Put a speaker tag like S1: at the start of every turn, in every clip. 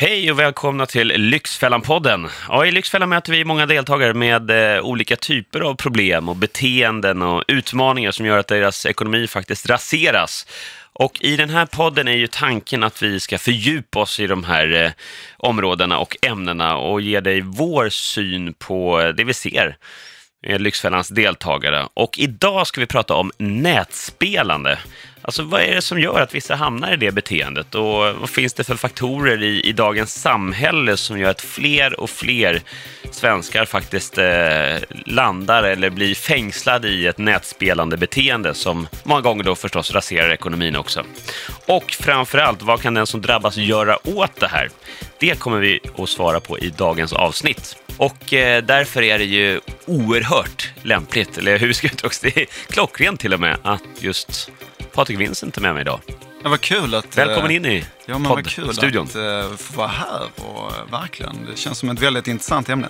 S1: Hej och välkomna till Lyxfällan-podden. Ja, I Lyxfällan möter vi många deltagare med eh, olika typer av problem och beteenden och utmaningar som gör att deras ekonomi faktiskt raseras. Och i den här podden är ju tanken att vi ska fördjupa oss i de här eh, områdena och ämnena och ge dig vår syn på eh, det vi ser Eh, Lyxfällans deltagare. Och idag ska vi prata om nätspelande. Alltså vad är det som gör att vissa hamnar i det beteendet och vad finns det för faktorer i, i dagens samhälle som gör att fler och fler svenskar faktiskt eh, landar eller blir fängslade i ett nätspelande beteende som många gånger då förstås raserar ekonomin också. Och framförallt, vad kan den som drabbas göra åt det här? Det kommer vi att svara på i dagens avsnitt. Och eh, därför är det ju oerhört lämpligt, eller hur ska jag uttrycka det? är klockrent till och med, att just Patrik Vincent är med mig idag.
S2: Ja, vad kul att...
S1: Välkommen in i
S2: ja, men vad kul att uh, få vara här och verkligen, det känns som ett väldigt intressant ämne.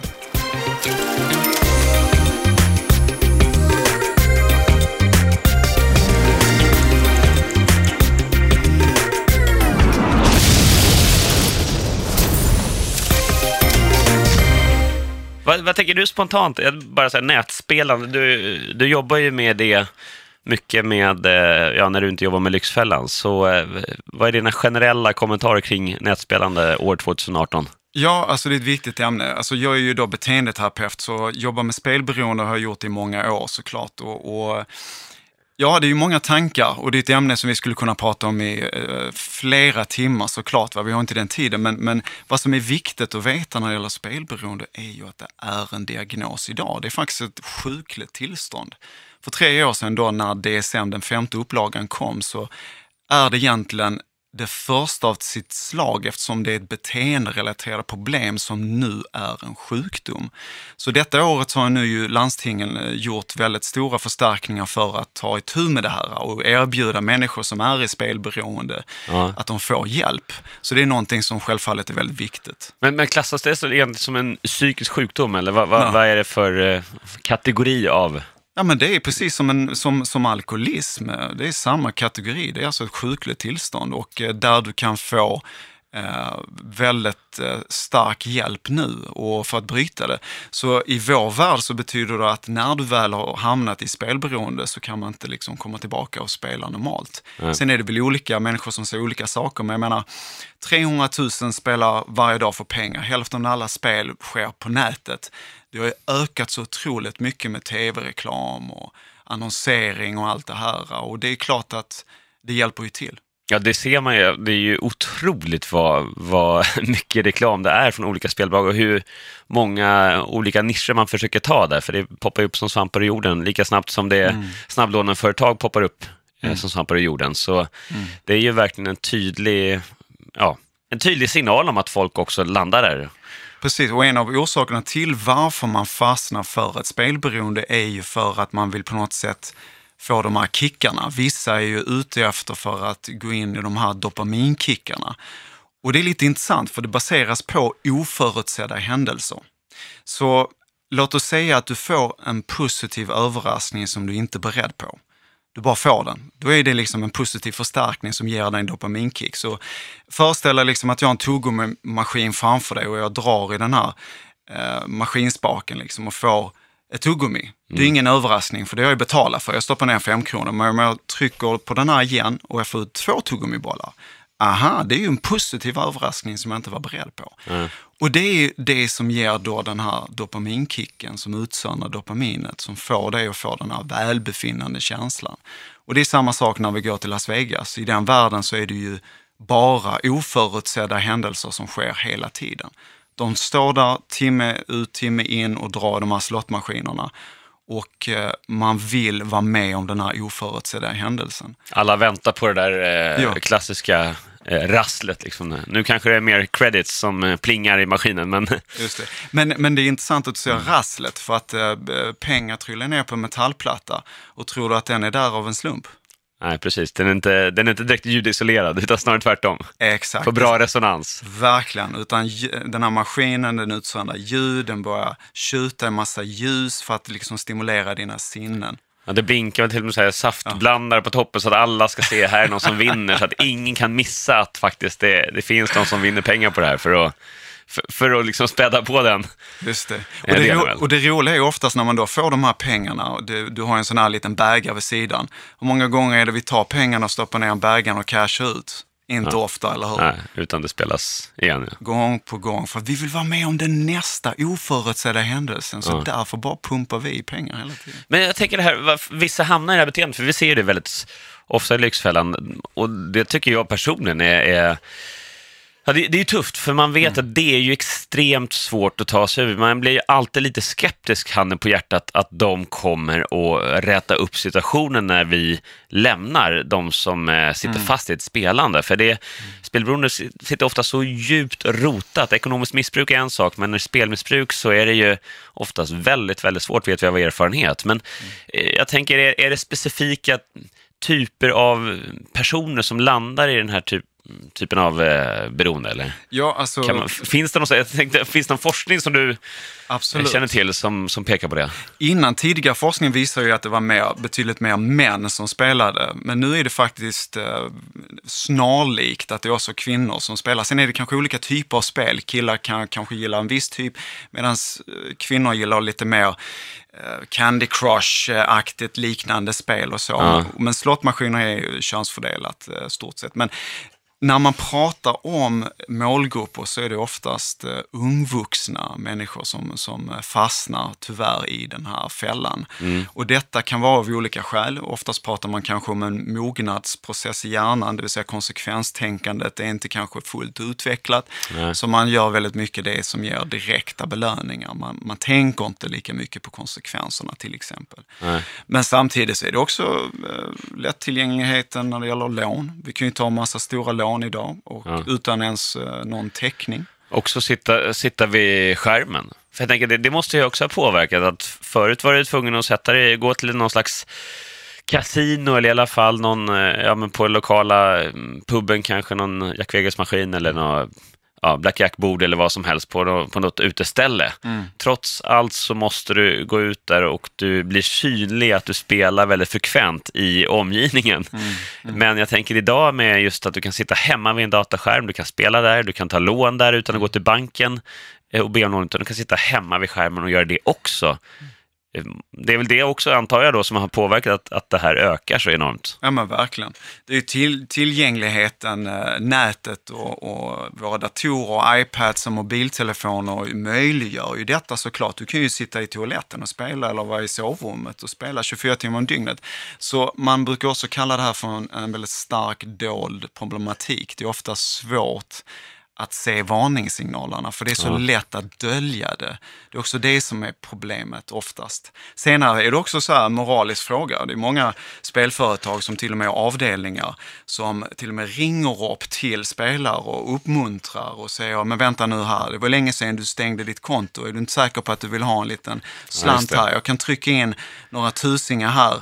S1: Vad, vad tänker du spontant? Jag bara så här, nätspelande, du, du jobbar ju med det mycket med, eh, ja, när du inte jobbar med Lyxfällan. Så eh, vad är dina generella kommentarer kring nätspelande år 2018?
S2: Ja, alltså det är ett viktigt ämne. Alltså jag är ju då beteendeterapeut, så jobba med spelberoende har jag gjort i många år såklart. Och, och Ja, det är ju många tankar och det är ett ämne som vi skulle kunna prata om i eh, flera timmar såklart. Va? Vi har inte den tiden, men, men vad som är viktigt att veta när det gäller spelberoende är ju att det är en diagnos idag. Det är faktiskt ett sjukligt tillstånd. För tre år sedan då när DSM, den femte upplagan, kom så är det egentligen det första av sitt slag eftersom det är ett beteenderelaterat problem som nu är en sjukdom. Så detta året har nu ju landstingen eh, gjort väldigt stora förstärkningar för att ta itu med det här och erbjuda människor som är i spelberoende ja. att de får hjälp. Så det är någonting som självfallet är väldigt viktigt.
S1: Men, men klassas det som en psykisk sjukdom eller vad, vad, ja. vad är det för uh, kategori av
S2: Ja, men det är precis som, en, som, som alkoholism. Det är samma kategori. Det är alltså ett sjukligt tillstånd och eh, där du kan få eh, väldigt eh, stark hjälp nu och för att bryta det. Så i vår värld så betyder det att när du väl har hamnat i spelberoende så kan man inte liksom komma tillbaka och spela normalt. Mm. Sen är det väl olika människor som säger olika saker, men jag menar 300 000 spelar varje dag för pengar. Hälften av alla spel sker på nätet. Det har ju ökat så otroligt mycket med tv-reklam och annonsering och allt det här. Och det är klart att det hjälper ju till.
S1: Ja, det ser man ju. Det är ju otroligt vad, vad mycket reklam det är från olika spelbolag och hur många olika nischer man försöker ta där. För det poppar upp som svampar i jorden lika snabbt som det mm. snabblåneföretag poppar upp eh, mm. som svampar i jorden. Så mm. det är ju verkligen en tydlig, ja, en tydlig signal om att folk också landar där.
S2: Precis, och en av orsakerna till varför man fastnar för ett spelberoende är ju för att man vill på något sätt få de här kickarna. Vissa är ju ute efter för att gå in i de här dopaminkickarna. Och det är lite intressant för det baseras på oförutsedda händelser. Så låt oss säga att du får en positiv överraskning som du inte är beredd på. Du bara får den. Då är det liksom en positiv förstärkning som ger dig en dopaminkick. Så föreställ dig liksom att jag har en tuggummi-maskin framför dig och jag drar i den här eh, maskinspaken liksom och får ett tuggummi. Mm. Det är mm. ingen överraskning för det har jag betalat för. Jag stoppar ner fem kronor. Men om jag trycker på den här igen och jag får ut två tuggummibollar. Aha, det är ju en positiv överraskning som jag inte var beredd på. Mm. Och det är det som ger då den här dopaminkicken som utsöndrar dopaminet, som får dig att få den här välbefinnande känslan. Och det är samma sak när vi går till Las Vegas. I den världen så är det ju bara oförutsedda händelser som sker hela tiden. De står där timme ut, timme in och drar de här slottmaskinerna och eh, man vill vara med om den här oförutsedda händelsen.
S1: Alla väntar på det där eh, ja. klassiska rasslet. Liksom. Nu kanske det är mer credits som eh, plingar i maskinen. Men...
S2: Just det. Men, men det är intressant att du säger rasslet för att eh, pengar trillar ner på en metallplatta och tror du att den är där av en slump?
S1: Nej, precis. Den är inte, den är inte direkt ljudisolerad, utan snarare tvärtom.
S2: Exakt.
S1: Får bra resonans.
S2: Verkligen. Utan den här maskinen, den utsöndrar ljud, den börjar tjuta en massa ljus för att liksom stimulera dina sinnen.
S1: Ja, det blinkar väl till och med så här saftblandare på toppen så att alla ska se här är någon som vinner så att ingen kan missa att faktiskt det, det finns någon som vinner pengar på det här för att, för, för att liksom späda på den.
S2: Just det. Och det, ro, och det roliga är oftast när man då får de här pengarna, och du, du har en sån här liten bägare vid sidan. Hur många gånger är det vi tar pengarna och stoppar ner i bägaren och cashar ut? Inte ofta, eller hur?
S1: Nej, utan det spelas igen. Ja.
S2: Gång på gång, för att vi vill vara med om den nästa oförutsedda händelsen. Så därför bara pumpar vi pengar hela tiden.
S1: Men jag tänker det här, vissa hamnar i det här beteendet, för vi ser det väldigt ofta i Lyxfällan, och det tycker jag personligen är, är Ja, det, det är tufft, för man vet att det är ju extremt svårt att ta sig ur. Man blir ju alltid lite skeptisk, handen på hjärtat, att de kommer att räta upp situationen när vi lämnar de som eh, sitter fast i ett spelande. För det, spelberoende sitter ofta så djupt rotat. Ekonomiskt missbruk är en sak, men i spelmissbruk så är det ju oftast väldigt, väldigt svårt, vet vi av erfarenhet. Men eh, jag tänker, är, är det specifika typer av personer som landar i den här typ, typen av eh, beroende? Eller?
S2: Ja, alltså
S1: man, finns, det någon, jag tänkte, finns det någon forskning som du
S2: absolut.
S1: känner till som, som pekar på det?
S2: Innan tidigare forskning visar ju att det var mer, betydligt mer män som spelade. Men nu är det faktiskt eh, snarlikt att det är också kvinnor som spelar. Sen är det kanske olika typer av spel. Killar kan kanske gilla en viss typ, medan eh, kvinnor gillar lite mer eh, Candy Crush-aktigt liknande spel och så.
S1: Ja.
S2: Men slottmaskiner är ju könsfördelat eh, stort sett. Men när man pratar om målgrupper så är det oftast eh, ungvuxna människor som, som eh, fastnar tyvärr i den här fällan. Och detta kan vara av olika skäl. Oftast pratar man kanske om en mognadsprocess i hjärnan, det vill säga konsekvenstänkandet är inte kanske fullt utvecklat.
S1: Nej.
S2: Så man gör väldigt mycket det som ger direkta belöningar. Man, man tänker inte lika mycket på konsekvenserna till exempel.
S1: Nej.
S2: Men samtidigt så är det också eh, lättillgängligheten när det gäller lån. Vi kan ju ta en massa stora lån idag och
S1: Ja.
S2: utan ens eh, någon täckning.
S1: Också sitta, sitta vid skärmen. För jag tänker, det, det måste ju också ha påverkat att förut var du tvungen att sätta dig, gå till någon slags kasino eller i alla fall någon, eh, ja men på lokala mm, puben kanske någon Jack Vegas-maskin eller någon ja, blackjack-bord eller vad som helst på, på något uteställe. Trots allt så måste du gå ut där och du blir synlig att du spelar väldigt frekvent i omgivningen. Men jag tänker idag med just att du kan sitta hemma vid en dataskärm, du kan spela där, du kan ta lån där utan att gå till banken eh, och be om lån, utan du kan sitta hemma vid skärmen och göra det också. Eh, det är väl det också, antar jag, då, som har påverkat att, att det här ökar så enormt.
S2: Ja men verkligen. Det är ju till, tillgängligheten, eh, nätet och, och våra datorer, iPads och mobiltelefoner möjliggör ju detta såklart. Du kan ju sitta i toaletten och spela eller vara i sovrummet och spela 24 timmar om dygnet. Så man brukar också kalla det här för en, en väldigt stark dold problematik. Det är ofta svårt att se varningssignalerna, för det är så
S1: Ja.
S2: lätt att dölja det. Det är också det som är problemet oftast. Senare är det också så här moralisk fråga. Det är många spelföretag som till och med har avdelningar som till och med ringer upp till spelare och uppmuntrar och säger, men vänta nu här, det var länge sedan du stängde ditt konto. Är du inte säker på att du vill ha en liten slant här? Jag kan trycka in några tusingar här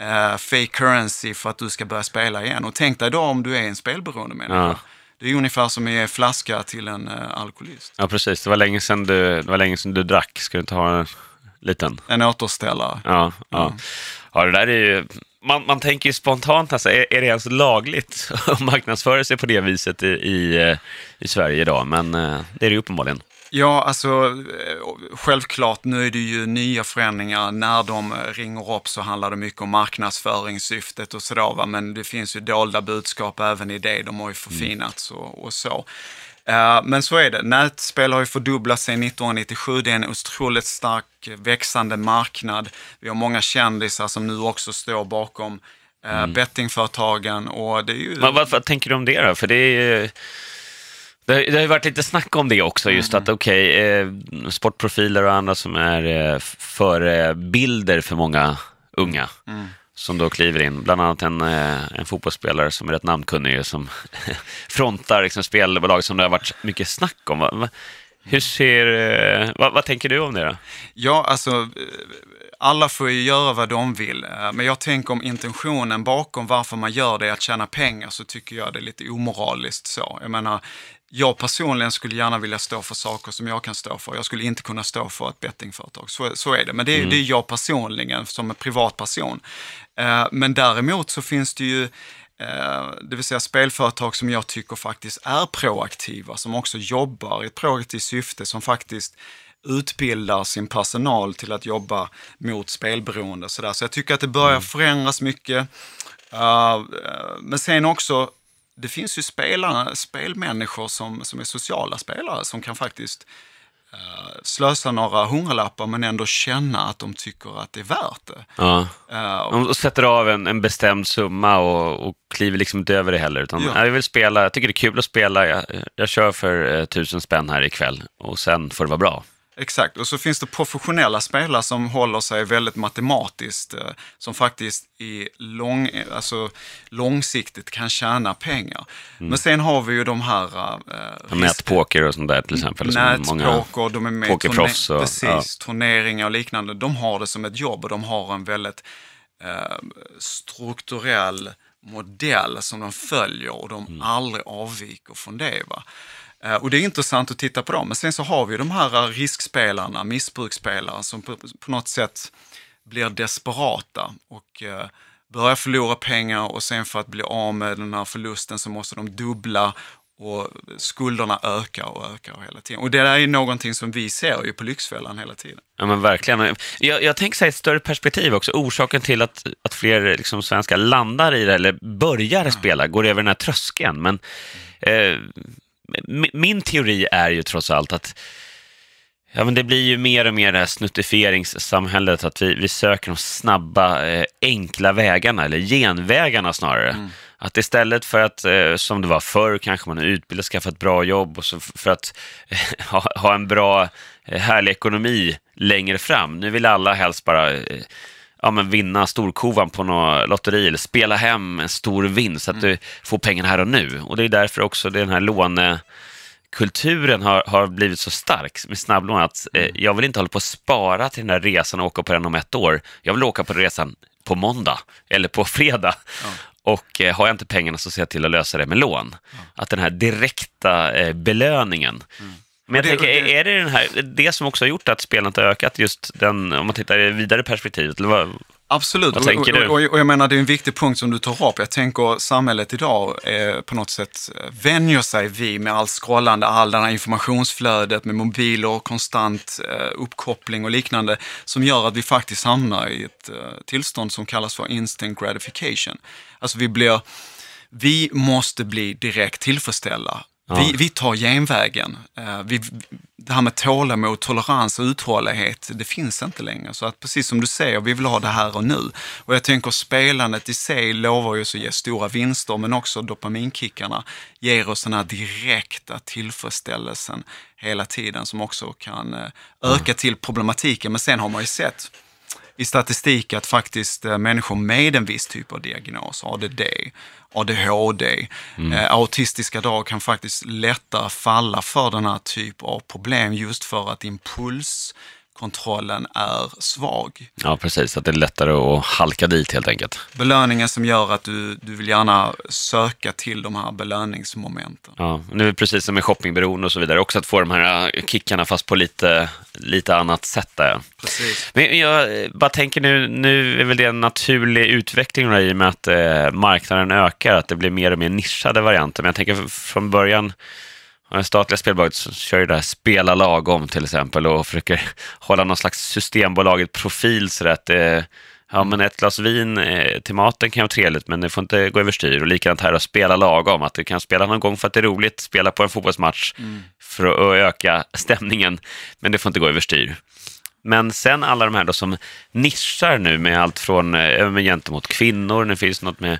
S2: eh, fake currency för att du ska börja spela igen. Och tänk dig då om du är en spelberoende människa.
S1: Ja.
S2: Det är ungefär som att ge flaska till en uh, alkoholist.
S1: Ja, precis. Det var länge sedan du, det var länge sedan du drack. Ska du inte ha en liten?
S2: En återställare.
S1: Ja, ja. ja det där är ju... Man, man tänker ju spontant, alltså, är, är det ens lagligt att marknadsföra sig på det viset i, i, eh, i Sverige idag? Men eh, det är det ju uppenbarligen.
S2: Ja, alltså eh, självklart, nu är det ju nya förändringar. När de eh, ringer upp så handlar det mycket om marknadsföringssyftet och sådär, va? men det finns ju dolda budskap även i det. De har ju förfinats och, och så. Eh, Men så är det. Nätspel har ju fördubblats sedan 1997. Det är en otroligt stark växande marknad. Vi har många kändisar som nu också står bakom eh, bettingföretagen och det är ju...
S1: Men vad, vad tänker du om det då? För det är ju... Det har, det har ju varit lite snack om det också, just att okej, eh, sportprofiler och andra som är eh, förebilder för många unga som då kliver in. Bland annat en, eh, en fotbollsspelare som är rätt namnkunnig som frontar liksom, spelbolag som det har varit mycket snack om. Va, hur ser, eh, vad, vad tänker du om det då?
S2: Ja, alltså eh, alla får ju göra vad de vill. eh, Men jag tänker om intentionen bakom varför man gör det är att tjäna pengar så tycker jag det är lite omoraliskt så. Jag menar, jag personligen skulle gärna vilja stå för saker som jag kan stå för. Jag skulle inte kunna stå för ett bettingföretag. Så, så är det. Men det, mm. det är jag personligen som en privatperson. Eh, men däremot så finns det ju eh, det vill säga spelföretag som jag tycker faktiskt är proaktiva, som också jobbar i ett proaktivt syfte, som faktiskt utbildar sin personal till att jobba mot spelberoende. Så, där. så jag tycker att det börjar mm. förändras mycket. Uh, men sen också det finns ju spelarna, spelmänniskor som, som är sociala spelare som kan faktiskt uh, slösa några hundralappar men ändå känna att de tycker att det är värt det.
S1: Ja. Uh, de sätter av en, en bestämd summa och, och kliver liksom inte över det heller. Utan, ja. jag vill spela, jag tycker det är kul att spela, jag, jag kör för tusen spänn här ikväll och sen får det vara bra.
S2: Exakt, och så finns det professionella spelare som håller sig väldigt matematiskt, eh, som faktiskt i lång, alltså, långsiktigt kan tjäna pengar. Mm. Men sen har vi ju de här...
S1: Äh, Nätpoker och sånt där till exempel.
S2: Nätpoker, de är med i turne- precis, ja. turneringar och liknande. De har det som ett jobb och de har en väldigt äh, strukturell modell som de följer och de mm. aldrig avviker från det. Va? Eh, och det är intressant att titta på dem. Men sen så har vi de här riskspelarna, missbruksspelarna som på, på något sätt blir desperata och eh, börjar förlora pengar och sen för att bli av med den här förlusten så måste de dubbla och skulderna ökar och ökar hela tiden. Och det där är någonting som vi ser ju på Lyxfällan hela tiden.
S1: Ja men verkligen. Jag, jag tänker säga ett större perspektiv också. Orsaken till att, att fler liksom, svenskar landar i det eller börjar ja. spela, går över den här tröskeln. Men eh, min teori är ju trots allt att Ja, men det blir ju mer och mer det här snuttifieringssamhället, att vi, vi söker de snabba, eh, enkla vägarna, eller genvägarna snarare. Mm. Att istället för att, eh, som det var förr, kanske man är utbildad, skaffa ett bra jobb och så för att eh, ha, ha, en bra, eh, härlig ekonomi längre fram. Nu vill alla helst bara ja, men vinna storkovan på något lotteri eller spela hem en stor vinst så att mm. du får pengarna här och nu. Och det är därför också den här lånekulturen har, har blivit så stark med snabblån att eh, mm. jag vill inte hålla på att spara till den här resan och åka på den om ett år. Jag vill åka på resan på måndag eller på fredag. Ja. Och eh, har jag inte pengarna så ser jag till att lösa det med lån. Ja. Att den här direkta eh, belöningen mm. Men jag det, tänker, det, är det den här, det som också har gjort att spelandet har ökat, just den, om man tittar i vidare perspektivet? Eller vad,
S2: Absolut, vad tänker och, och, och, jag menar det är en viktig punkt som du tar upp. Jag tänker samhället idag eh, på något sätt vänjer sig vid med allt scrollande, all den här informationsflödet med mobiler, konstant eh, uppkoppling och liknande som gör att vi faktiskt hamnar i ett eh, tillstånd som kallas för instant gratification. Alltså vi blir vi måste bli direkt tillfredsställda Ja. Vi, vi tar genvägen. Uh, vi, det här med tålamod, tolerans och uthållighet, det finns inte längre. Så att precis som du säger, vi vill ha det här och nu. Och jag tänker spelandet i sig lovar ju att ge stora vinster, men också dopaminkickarna ger oss den här direkta tillfredsställelsen hela tiden som också kan uh, öka till problematiken. Men sen har man ju sett i statistik att faktiskt uh, människor med en viss typ av diagnos, ADD, ADHD, mm. eh, autistiska drag kan faktiskt lättare falla för den här typ av problem just för att impuls kontrollen är svag.
S1: Ja, precis. Att det är lättare att halka dit helt enkelt.
S2: Belöningen som gör att du, du vill gärna söka till de här belöningsmomenten.
S1: Ja, det är precis som med shoppingberoende och så vidare. Också att få de här äh, kickarna fast på lite, lite annat sätt. Där.
S2: Precis.
S1: Men jag bara tänker nu, nu är väl det en naturlig utveckling i och med att eh, marknaden ökar, att det blir mer och mer nischade varianter. Men jag tänker från början det statliga spelbolaget kör ju det här spela lagom till exempel och försöker hålla någon slags systembolaget profil så att det, ja men ett glas vin eh, till maten kan vara trevligt men det får inte gå överstyr och likadant här att spela lagom, att du kan spela någon gång för att det är roligt, spela på en fotbollsmatch mm. för att öka stämningen men det får inte gå överstyr. Men sen alla de här då som nischar nu med allt från äh, gentemot kvinnor, nu finns något med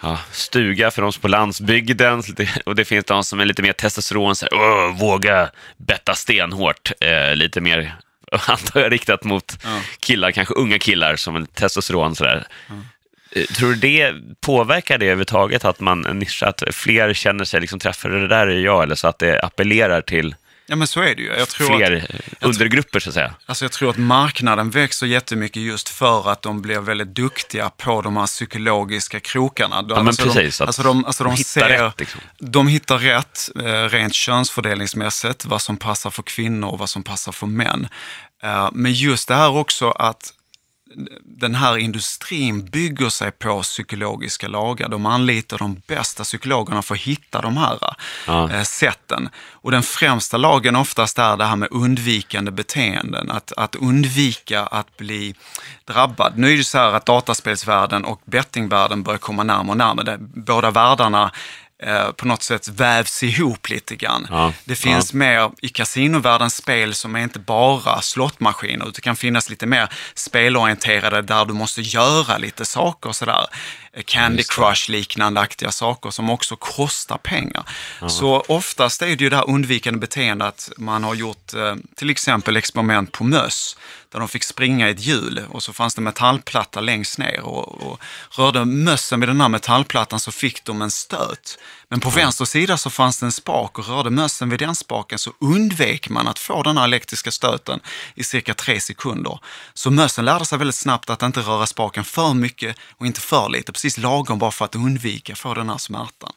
S1: ja, stuga för de som på landsbygden och det finns de som är lite mer testosteron, så här, våga betta stenhårt, eh, lite mer antar jag riktat mot ja. killar, kanske unga killar som är testosteron sådär. Ja. Eh, tror du det påverkar det överhuvudtaget att man nischar, att fler känner sig liksom träffade, det där är jag, eller så att det appellerar till
S2: Ja, men så är det ju. Jag tror
S1: fler
S2: att,
S1: undergrupper, så att säga.
S2: Alltså jag tror att marknaden växer jättemycket just för att de blir väldigt duktiga på de här psykologiska krokarna.
S1: Ja, men
S2: alltså
S1: precis.
S2: De, alltså de, alltså de,
S1: de hittar
S2: ser,
S1: rätt, liksom.
S2: De hittar rätt, eh, rent könsfördelningsmässigt, vad som passar för kvinnor och vad som passar för män. Eh, men just det här också att den här industrin bygger sig på psykologiska lagar. De anlitar de bästa psykologerna för att hitta de här
S1: Ja.
S2: eh, sätten. Och den främsta lagen oftast är det här med undvikande beteenden. Att, att undvika att bli drabbad. Nu är det så här att dataspelsvärlden och bettingvärlden börjar komma närmare och närmare. Båda världarna eh, på något sätt vävs ihop lite grann.
S1: Ja,
S2: Det finns mer i kasinovärldens spel som är inte bara slottmaskiner, utan det kan finnas lite mer spelorienterade där du måste göra lite saker sådär. Eh, Candy Crush-liknande aktiga saker som också kostar pengar. Så oftast är det ju det här undvikande beteendet man har gjort eh, till exempel experiment på möss där de fick springa i ett hjul och så fanns det metallplatta längst ner och, och rörde mössen vid den här metallplattan så fick de en stöt. Men på vänster sida så fanns det en spak och rörde mössen vid den spaken så undvek man att få den här elektriska stöten i cirka tre sekunder. Så mössen lärde sig väldigt snabbt att inte röra spaken för mycket och inte för lite, precis lagom bara för att undvika att få den här smärtan.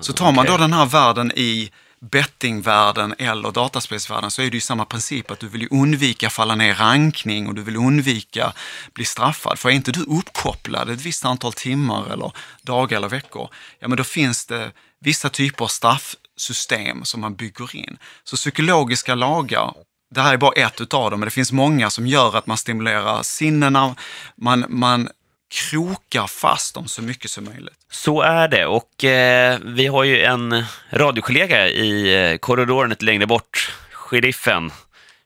S2: Så tar man då
S1: okej.
S2: den här världen i bettingvärlden eller dataspelsvärlden så är det ju samma princip att du vill ju undvika falla ner i rankning och du vill undvika bli straffad. För är inte du uppkopplad ett visst antal timmar eller dagar eller veckor, ja men då finns det vissa typer av straffsystem som man bygger in. Så psykologiska lagar, det här är bara ett utav dem, men det finns många som gör att man stimulerar sinnena, man, man krokar fast dem så mycket som möjligt.
S1: Så är det och eh, vi har ju en radiokollega i eh, korridoren lite längre bort, sheriffen,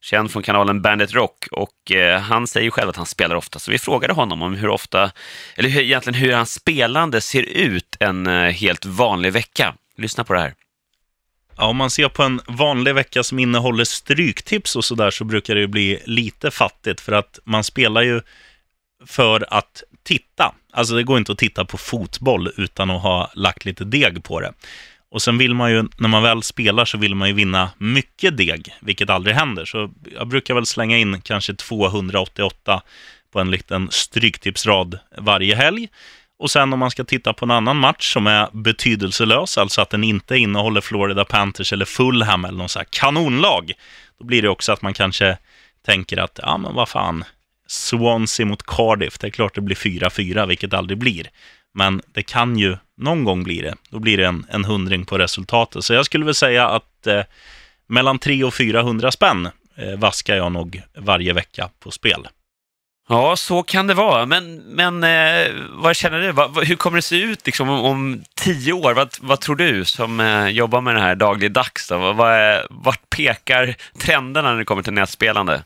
S1: känd från kanalen Bandit Rock och eh, han säger ju själv att han spelar ofta, så vi frågade honom om hur ofta, eller hur, egentligen hur hans spelande ser ut en eh, helt vanlig vecka. Lyssna på det här.
S3: Ja, om man ser på en vanlig vecka som innehåller stryktips och sådär så brukar det ju bli lite fattigt för att man spelar ju för att titta. Alltså det går inte att titta på fotboll utan att ha lagt lite deg på det. Och sen vill man ju, när man väl spelar så vill man ju vinna mycket deg, vilket aldrig händer. Så jag brukar väl slänga in kanske 288 på en liten stryktipsrad varje helg. Och sen om man ska titta på en annan match som är betydelselös, alltså att den inte innehåller Florida Panthers eller Fulham eller någon så här kanonlag, då blir det också att man kanske tänker att, ja men vad fan, Swansea mot Cardiff, det är klart det blir 4-4, vilket det aldrig blir. Men det kan ju, någon gång blir det, då blir det en, en hundring på resultatet. Så jag skulle väl säga att eh, mellan 300 och 400 spänn eh, vaskar jag nog varje vecka på spel.
S1: Ja, så kan det vara. Men, men eh, vad känner du? Va, hur kommer det se ut liksom, om, om tio år? Vad, vad tror du som eh, jobbar med det här dagligdags? Då? Vad, vad vart pekar trenderna när det kommer till nätspelande?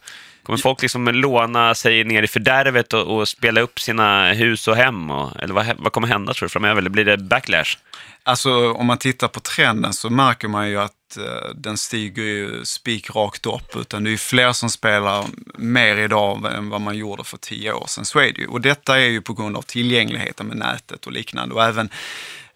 S1: Kommer folk liksom låna sig ner i fördärvet och, och spela upp sina hus och hem? Och, eller vad, vad kommer hända tror du framöver? Eller blir det backlash?
S2: Alltså om man tittar på trenden så märker man ju att eh, den stiger ju spik rakt upp. Utan det är ju fler som spelar mer idag än vad man gjorde för tio år sedan. Så är det ju. Och detta är ju på grund av tillgängligheten med nätet och liknande. Och även,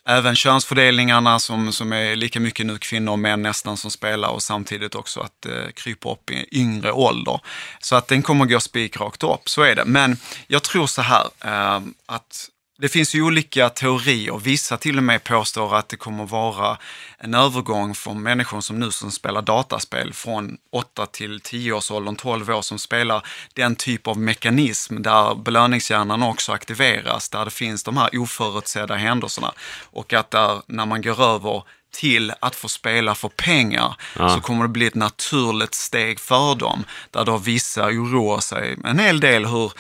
S2: även könsfördelningarna som, som är lika mycket nu kvinnor och män nästan som spelar och samtidigt också att eh, det kryper upp i yngre ålder. Så att den kommer gå spikrakt upp, så är det. Men jag tror så här eh, att det finns ju olika teorier. Vissa till och med påstår att det kommer vara en övergång från människor som nu som spelar dataspel från 8 till 10 års åldern, 12 år som spelar den typ av mekanism där belöningshjärnan också aktiveras, där det finns de här oförutsedda händelserna och att där, när man går över till att få spela för pengar
S1: Ja.
S2: så kommer det bli ett naturligt steg för dem. Där då vissa oroar sig en hel del hur,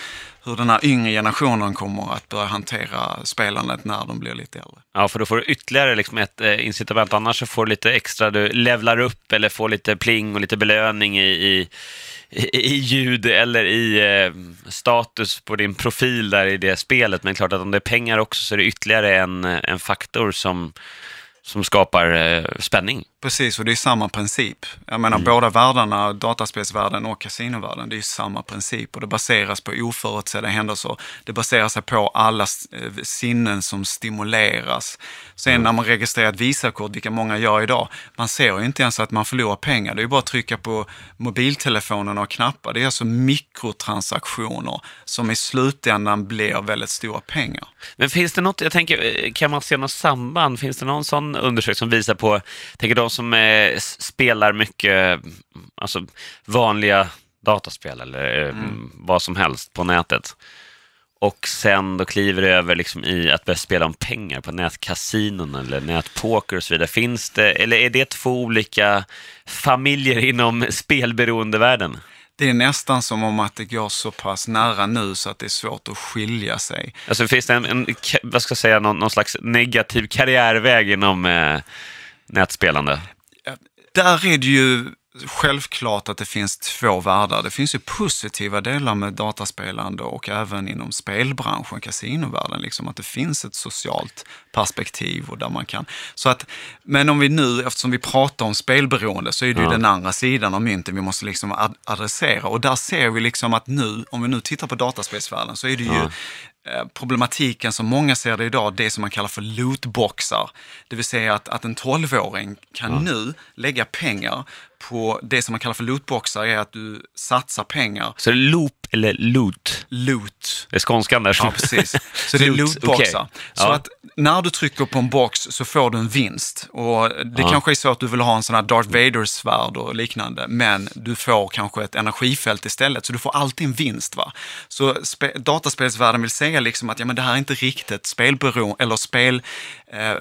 S2: hur den här yngre generationen kommer att börja hantera spelandet när de blir lite äldre.
S1: Ja, för då får du ytterligare liksom ett eh, incitament. Annars så får du lite extra, du levlar upp eller får lite pling och lite belöning i, i, i i ljud eller i eh, status på din profil där i det spelet. Men klart att om det är pengar också så är det ytterligare en, eh, en faktor som som skapar eh, spänning.
S2: Precis, och det är samma princip. Jag menar båda världarna, dataspelsvärlden och kasinovärlden, det är samma princip och det baseras på oförutsedda händelser. Det baserar sig på alla eh, sinnen som stimuleras. Sen när man registrerar ett Visakort, vilka många gör idag, man ser ju inte ens att man förlorar pengar. Det är ju bara att trycka på mobiltelefonen och knappar. Det är alltså mikrotransaktioner som i slutändan blir väldigt stora pengar.
S1: Men finns det något, jag tänker, eh, kan man se något samband? Finns det någon sån undersökning som visar på, tänker de som eh, spelar mycket, alltså vanliga dataspel eller eh, mm. vad som helst på nätet och sen då kliver det över liksom i att börja spela om pengar på nätkasinon eller nätpoker och så vidare. Finns det, eller är det två olika familjer inom spelberoendevärlden?
S2: Det är nästan som om att det går så pass nära nu så att det är svårt att skilja sig.
S1: Alltså finns det en, en vad ska jag säga, någon, någon slags negativ karriärväg inom eh, nätspelande?
S2: Där är det ju självklart att det finns två världar. Det finns ju positiva delar med dataspelande och även inom spelbranschen, kasinovärlden, liksom att det finns ett socialt perspektiv och där man kan... Så att, men om vi nu, eftersom vi pratar om spelberoende, så är det ja. ju den andra sidan av mynten vi måste liksom adressera. Och där ser vi liksom att nu, om vi nu tittar på dataspelsvärlden, så är det ju ja. Eh, problematiken som många ser det idag, det som man kallar för lootboxar. Det vill säga att, att en 12-åring kan ja. nu lägga pengar på det som man kallar för lootboxar, är att du satsar pengar.
S1: Så det är loop eller loot?
S2: Loot.
S1: Det är skånskan där.
S2: Ja, precis. Så det är lootboxar. Okay. Så ja. att när du trycker på en box så får du en vinst. Och det ja. kanske är så att du vill ha en sån här Darth Vader-svärd och liknande, men du får kanske ett energifält istället, så du får alltid en vinst. va? Så dataspelsvärlden vill säga liksom att ja, men det här är inte riktigt spelberoende, eller spelbranschaktigt. Eh,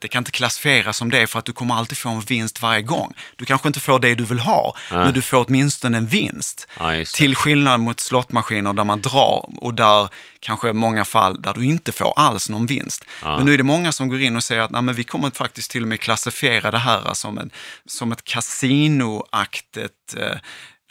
S2: det kan inte klassifieras som det för att du kommer alltid få en vinst varje gång. Du kanske inte får det du vill ha, men du får åtminstone en vinst.
S1: Ja,
S2: till skillnad mot slottmaskiner där man drar och där kanske i många fall där du inte får alls någon vinst. Ja. Men nu är det många som går in och säger att Nej, men vi kommer faktiskt till och med klassifiera det här som, en, som ett kasinoaktigt eh,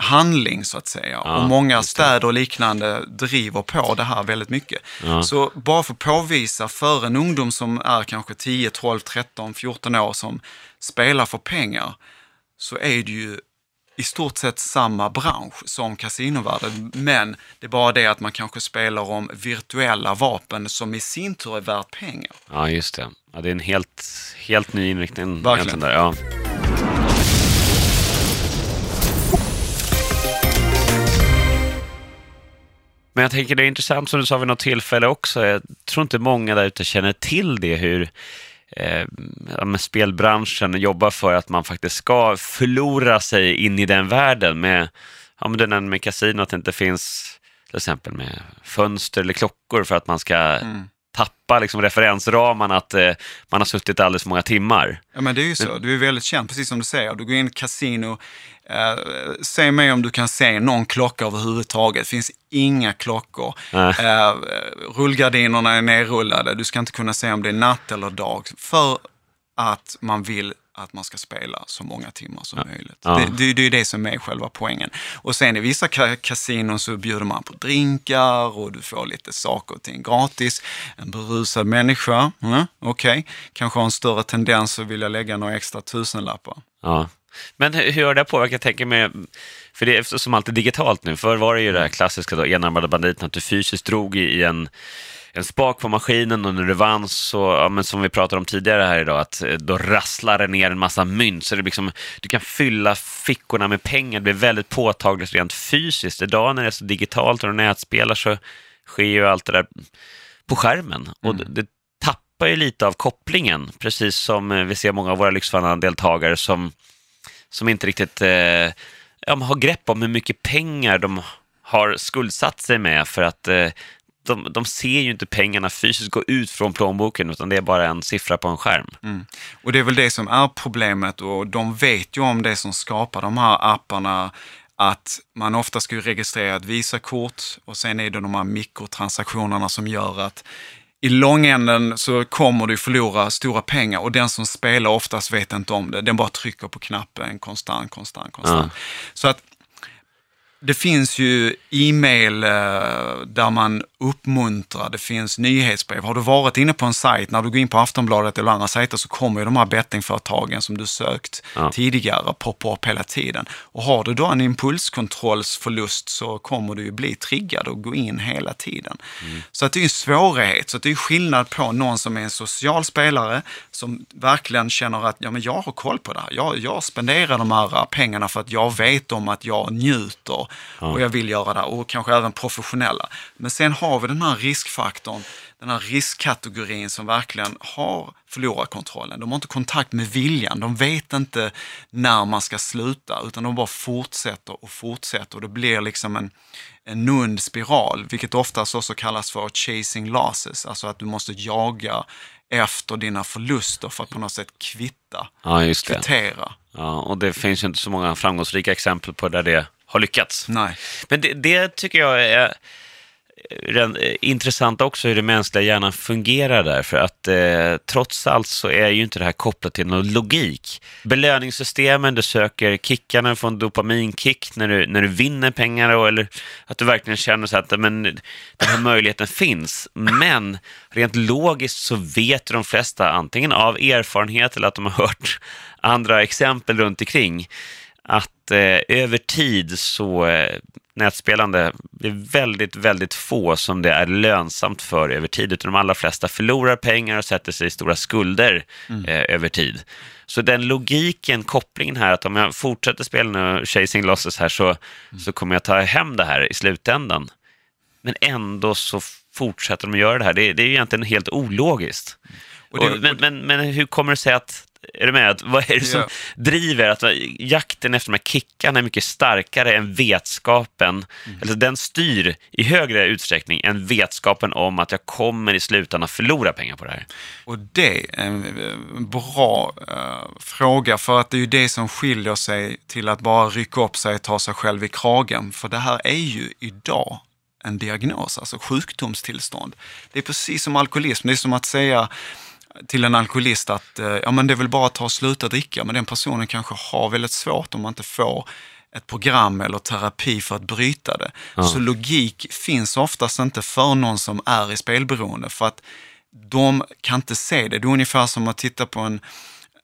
S2: handling så att säga. Ja, och många städer och liknande driver på det här väldigt mycket. Ja. Så bara för att påvisa för en ungdom som är kanske 10, 12, 13, 14 år som spelar för pengar så är det ju i stort sett samma bransch som kasinovärlden, men det är bara det att man kanske spelar om virtuella vapen som i sin tur är värt pengar.
S1: Ja, just det. Ja, det är en helt, helt ny inriktning.
S2: Verkligen. Där,
S1: ja. Men jag tänker det är intressant som du sa vid något tillfälle också. Jag tror inte många där ute känner till det, hur eh, spelbranschen jobbar för att man faktiskt ska förlora sig in i den världen med, ja, men den med kasino, att det inte finns till exempel med fönster eller klockor för att man ska mm tappa liksom, referensramarna, att eh, man har suttit alldeles för många timmar.
S2: Ja men det är ju så, du är väldigt känd, precis som du säger. Du går in i ett kasino, eh, säg mig om du kan se någon klocka överhuvudtaget. Det finns inga klockor. Eh, rullgardinerna är nerrullade, du ska inte kunna se om det är natt eller dag. För att man vill att man ska spela så många timmar som ja. möjligt. Ja. Det, det, det, är det som är själva poängen. Och sen i vissa kasinon så bjuder man på drinkar och du får lite saker och ting gratis. En berusad människa, mm, okej, okay. kanske har en större tendens att vilja lägga några extra tusenlappar.
S1: Ja. Men hur har det påverkat, jag tänker med, för det är som alltid digitalt nu, förr var det ju det här klassiska då, enarmade banditen, att du fysiskt drog i en en spak på maskinen och när du vann så, ja, men som vi pratade om tidigare här idag, att eh, då rasslar det ner en massa mynt. Så det liksom, du kan fylla fickorna med pengar, det blir väldigt påtagligt rent fysiskt. Idag när det är så digitalt och du nätspelar så sker ju allt det där på skärmen. Mm. Och det, det tappar ju lite av kopplingen, precis som eh, vi ser många av våra Lyxfällan-deltagare som, som inte riktigt eh, ja, har grepp om hur mycket pengar de har skuldsatt sig med för att eh, de, de ser ju inte pengarna fysiskt gå ut från plånboken, utan det är bara en siffra på en skärm.
S2: Mm. Och det är väl det som är problemet och de vet ju om det som skapar de här apparna, att man ofta ska registrera ett Visakort och sen är det de här mikrotransaktionerna som gör att i långänden så kommer du förlora stora pengar och den som spelar oftast vet inte om det. Den bara trycker på knappen konstant, konstant, konstant. Ja. Så att det finns ju e-mail eh, där man uppmuntra, det finns nyhetsbrev. Har du varit inne på en sajt, när du går in på Aftonbladet eller andra sajter så kommer ju de här bettingföretagen som du sökt
S1: Ja.
S2: tidigare poppa upp hela tiden. Och har du då en impulskontrollsförlust så kommer du ju bli triggad och gå in hela tiden. Så att det är en svårighet, så att det är skillnad på någon som är en social spelare som verkligen känner att ja, men jag har koll på det här. Jag, jag spenderar de här pengarna för att jag vet om att jag njuter och jag vill göra det och kanske även professionella. Men sen har vi den här riskfaktorn, den här riskkategorin som verkligen har förlorat kontrollen. De har inte kontakt med viljan, de vet inte när man ska sluta utan de bara fortsätter och fortsätter och det blir liksom en, en nund spiral, vilket oftast också kallas för chasing losses, alltså att du måste jaga efter dina förluster för att på något sätt kvitta,
S1: Ja,
S2: kvittera.
S1: Ja, och det finns inte så många framgångsrika exempel på där det har lyckats.
S2: Nej.
S1: Men det, det tycker jag är intressant också hur den mänskliga hjärnan fungerar där. För att eh, trots allt så är ju inte det här kopplat till någon logik. Belöningssystemen, du söker kickarna, du får en dopaminkick när du, när du vinner pengar och, eller att du verkligen känner så att men, den här möjligheten finns. Men rent logiskt så vet de flesta antingen av erfarenhet eller att de har hört andra exempel runt omkring att eh, över tid så eh, nätspelande, det är väldigt, väldigt få som det är lönsamt för över tid, utan de allra flesta förlorar pengar och sätter sig i stora skulder eh, över tid. Så den logiken, kopplingen här, att om jag fortsätter spela nu, chasing losses här, så, så kommer jag ta hem det här i slutändan. Men ändå så fortsätter de att göra det här. Det, det är ju egentligen helt ologiskt.
S2: Och det-
S1: Och men, men, men hur kommer det sig att, är du med? Att, vad är det som
S2: Ja.
S1: driver att jakten efter de här kickarna är mycket starkare än vetskapen,
S2: Mm.
S1: eller den styr i högre utsträckning än vetskapen om att jag kommer i slutändan förlora pengar på det här.
S2: Och det är en bra eh, fråga, för att det är ju det som skiljer sig till att bara rycka upp sig och ta sig själv i kragen. För det här är ju idag en diagnos, alltså sjukdomstillstånd. Det är precis som alkoholism, det är som att säga till en alkoholist att eh, ja, men det är väl bara att ta och sluta dricka, men den personen kanske har väldigt svårt om man inte får ett program eller terapi för att bryta det. Så logik finns oftast inte för någon som är i spelberoende, för att de kan inte se det. Det är ungefär som att titta på en,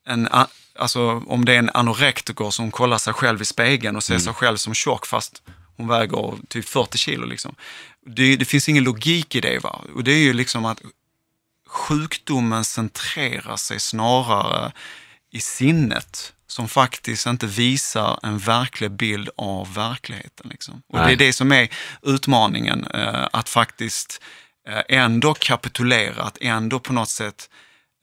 S2: en alltså om det är en anorektiker som kollar sig själv i spegeln och ser sig själv som tjock fast hon väger typ 40 kilo. Liksom. Det, det finns ingen logik i det. Va? Och det är ju liksom att sjukdomen centrerar sig snarare i sinnet som faktiskt inte visar en verklig bild av verkligheten. Liksom. Och det är det som är utmaningen, eh, att faktiskt eh, ändå kapitulera, att ändå på något sätt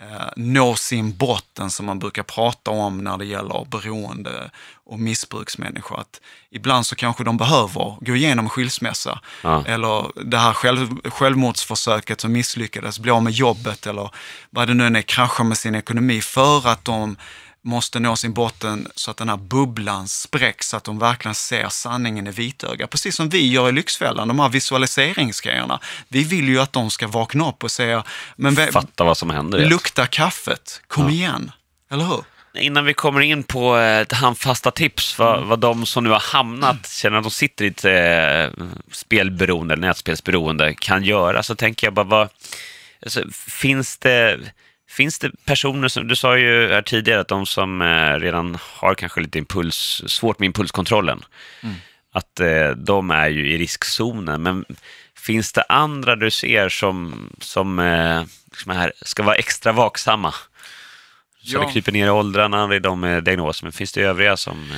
S2: eh, nå sin botten som man brukar prata om när det gäller beroende och missbruksmänniskor. Att ibland så kanske de behöver gå igenom en skilsmässa
S1: Ja.
S2: eller det här själv, självmordsförsöket som misslyckades, bli av med jobbet eller vad det nu än är, krascha med sin ekonomi för att de måste nå sin botten så att den här bubblan spräcks, så att de verkligen ser sanningen i vitöga. Precis som vi gör i Lyxfällan, de här visualiseringsgrejerna. Vi vill ju att de ska vakna upp och säga, men
S1: Fatta vad som händer. ja.
S2: lukta kaffet, kom igen. Eller hur?
S1: Innan vi kommer in på eh, ett handfasta tips, vad, vad de som nu har hamnat, känner att de sitter i ett eh, spelberoende, eller nätspelsberoende, kan göra, så tänker jag bara, vad, alltså, finns, det, finns det personer som, du sa ju här tidigare att de som eh, redan har kanske lite impuls, svårt med impulskontrollen, att eh, de är ju i riskzonen, men finns det andra du ser som, som, eh, som är, ska vara extra vaksamma? Så
S2: Ja.
S1: det kryper ner i åldrarna, det är de med diagnoser, men finns det övriga som...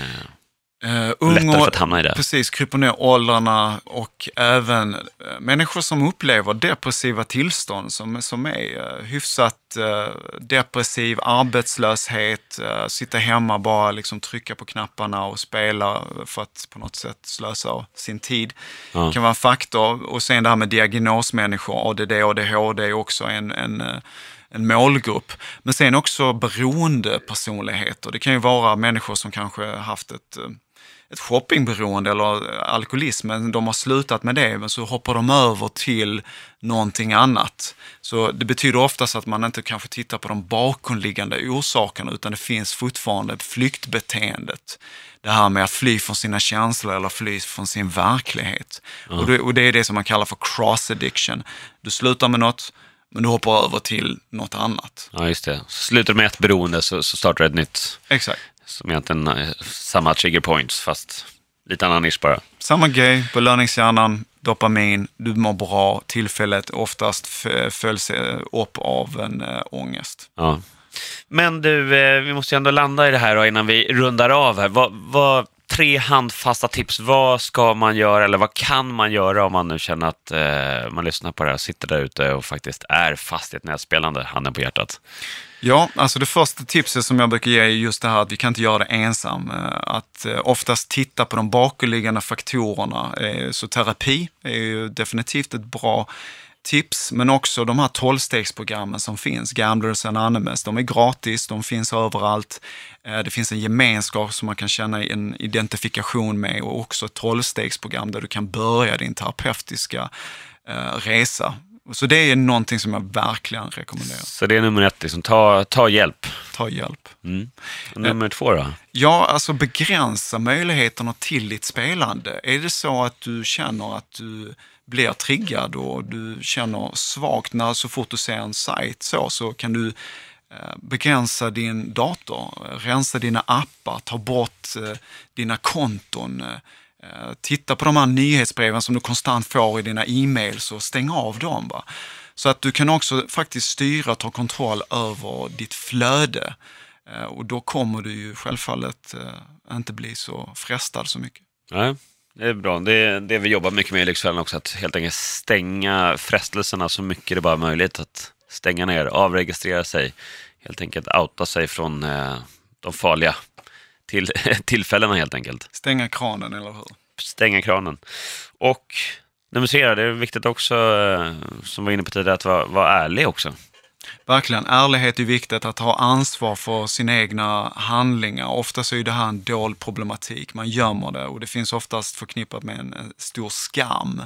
S1: Eh,
S2: Uh,
S1: Lättare för att hamna i det.
S2: Precis, kryper ner åldrarna och även eh, människor som upplever depressiva tillstånd som, som är uh, hyfsat eh, depressiv, arbetslöshet, uh, sitta hemma bara liksom trycka på knapparna och spela för att på något sätt slösa sin tid.
S1: Ja.
S2: kan vara en faktor. Och sen det här med diagnosmänniskor, ADD, ADHD är också en, en eh, en målgrupp. Men sen också beroendepersonligheter. Det kan ju vara människor som kanske haft ett, eh, ett shoppingberoende eller alkoholism, men de har slutat med det, men så hoppar de över till någonting annat. Så det betyder oftast att man inte kanske tittar på de bakomliggande orsakerna, utan det finns fortfarande flyktbeteendet. det här med att fly från sina känslor eller fly från sin verklighet. Och, det, och det är det som man kallar för cross addiction. Du slutar med något, men du hoppar över till något annat.
S1: Ja, just det. Så slutar du med ett beroende så, så startar du ett nytt.
S2: Exakt.
S1: Som egentligen är samma trigger points, fast lite annan nisch bara.
S2: Samma grej, belöningshjärnan, dopamin, du mår bra, tillfället oftast följs eh, upp av en äh, ångest.
S1: Ja. Men du, eh, vi måste ju ändå landa i det här då, innan vi rundar av här. Vad, vad, tre handfasta tips. Vad ska man göra eller vad kan man göra om man nu känner att eh, man lyssnar på det här, och sitter där ute och faktiskt är fast i ett nätspelande, handen på hjärtat?
S2: Ja, alltså det första tipset som jag brukar ge är just det här att vi kan inte göra det ensam. Eh, att eh, oftast titta på de bakomliggande faktorerna. Eh, så terapi är ju definitivt ett bra tips, men också de här tolvstegsprogrammen som finns, Gamblers Anonymous, de är gratis, de finns överallt. Eh, Det finns en gemenskap som man kan känna en identifikation med och också ett tolvstegsprogram där du kan börja din terapeutiska eh, resa. Så det är någonting som jag verkligen rekommenderar.
S1: Så det är nummer ett, liksom, ta, ta hjälp.
S2: Ta hjälp.
S1: Mm. Nummer två då?
S2: Ja, alltså begränsa möjligheterna till ditt spelande. Är det så att du känner att du blir triggad och du känner svagt när så fort du ser en sajt så, så kan du eh, begränsa din dator, eh, rensa dina appar, ta bort eh, dina konton, titta på de här nyhetsbreven som du konstant får i dina e-mails och stäng av dem. Va? Så att du kan också faktiskt styra och ta kontroll över ditt flöde. Och då kommer du ju självfallet inte bli så frestad så mycket.
S1: Nej, det är bra. Det är det vi jobbar mycket med i Lyxfällan också, att helt enkelt stänga frestelserna så mycket det bara är möjligt. Att stänga ner, avregistrera sig, helt enkelt outa sig från eh, de farliga till, tillfällena helt enkelt.
S2: Stänga kranen, eller hur?
S1: Stänga kranen. Och nummer tre, det är viktigt också, eh, som var inne på tidigare, att vara, vara ärlig också.
S2: Verkligen, ärlighet är viktigt, att ha ansvar för sina egna handlingar. Ofta så är det här en dold problematik, man gömmer det och det finns oftast förknippat med en, stor skam.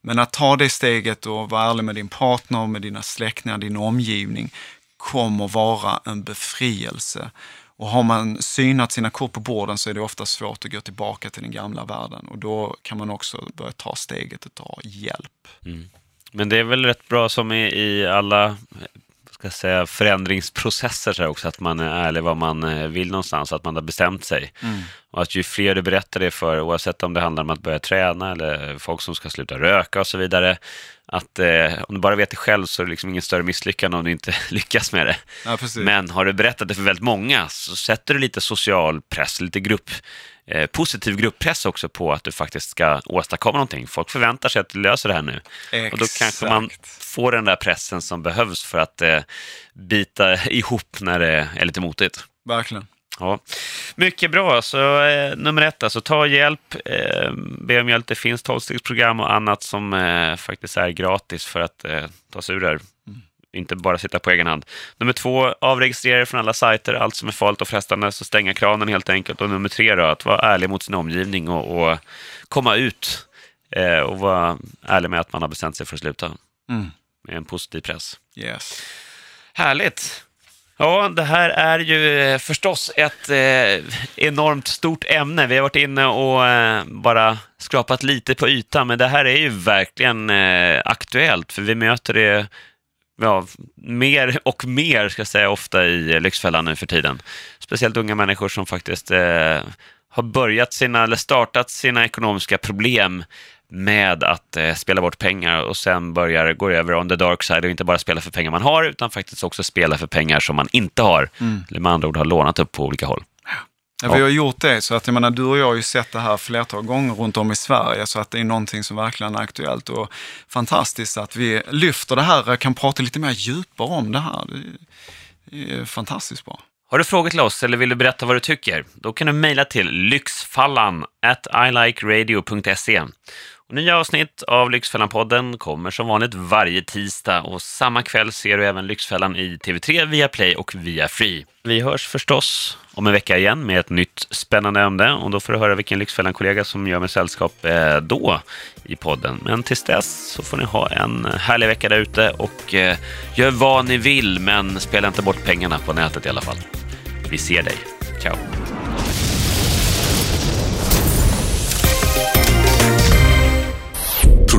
S2: Men att ta det steget och vara ärlig med din partner, med dina släktingar, din omgivning kommer vara en befrielse. Och har man synat sina kort på borden så är det ofta svårt att gå tillbaka till den gamla världen och då kan man också börja ta steget och ta hjälp. Mm.
S1: Men det är väl rätt bra som i, i alla ska säga, förändringsprocesser så också, att man är ärlig vad man eh, vill någonstans, att man har bestämt sig. Och att ju fler du berättar det för, oavsett om det handlar om att börja träna eller folk som ska sluta röka och så vidare, att eh, om du bara vet det själv så är det liksom ingen större misslyckande om du inte lyckas med det.
S2: Ja.
S1: Men har du berättat det för väldigt många så sätter du lite social press, lite grupp, eh, positiv grupppress också på att du faktiskt ska åstadkomma någonting. Folk förväntar sig att du löser det här nu. Och då kanske man
S2: Exakt.
S1: får den där pressen som behövs för att eh, bita ihop när det är lite motigt.
S2: Verkligen.
S1: Ja. Mycket bra. Så eh, nummer ett, alltså ta hjälp, eh, be om hjälp. Det finns tolvstegsprogram och annat som eh, faktiskt är gratis för att eh, ta sig ur det här. Inte bara sitta på egen hand. Nummer två, avregistrera er från alla sajter, allt som är farligt och frestande, så stänga kranen helt enkelt. Och nummer tre då, att vara ärlig mot sin omgivning och, och komma ut eh, och vara ärlig med att man har bestämt sig för att sluta.
S2: Mm.
S1: Med en positiv press.
S2: Yes.
S1: Härligt! Ja, det här är ju eh, förstås ett eh, enormt stort ämne. Vi har varit inne och eh, bara skrapat lite på ytan, men det här är ju verkligen eh, aktuellt, för vi möter det ja, mer och mer, ska jag säga, ofta i Lyxfällan nu för tiden. Speciellt unga människor som faktiskt eh, har börjat sina, eller startat sina ekonomiska problem med att eh, spela bort pengar och sen börjar gå över on the dark side och inte bara spela för pengar man har utan faktiskt också spela för pengar som man inte har. Eller med andra ord har lånat upp på olika håll.
S2: Ja, vi har gjort det, så att jag menar, du och jag har ju sett det här flertal gånger runt om i Sverige, så att det är någonting som verkligen är aktuellt och fantastiskt att vi lyfter det här kan prata lite mer djupare om det här. Det är fantastiskt bra.
S1: Har du frågor till oss eller vill du berätta vad du tycker? Då kan du mejla till lyxfallan at ilikeradio.se. Nya avsnitt av Lyxfällan-podden kommer som vanligt varje tisdag och samma kväll ser du även Lyxfällan i TV3, via Play och via Free. Vi hörs förstås om en vecka igen med ett nytt spännande ämne och då får du höra vilken Lyxfällan-kollega som gör mig sällskap eh, då i podden. Men tills dess så får ni ha en härlig vecka där ute och eh, gör vad ni vill men spela inte bort pengarna på nätet i alla fall. Vi ser dig. Ciao!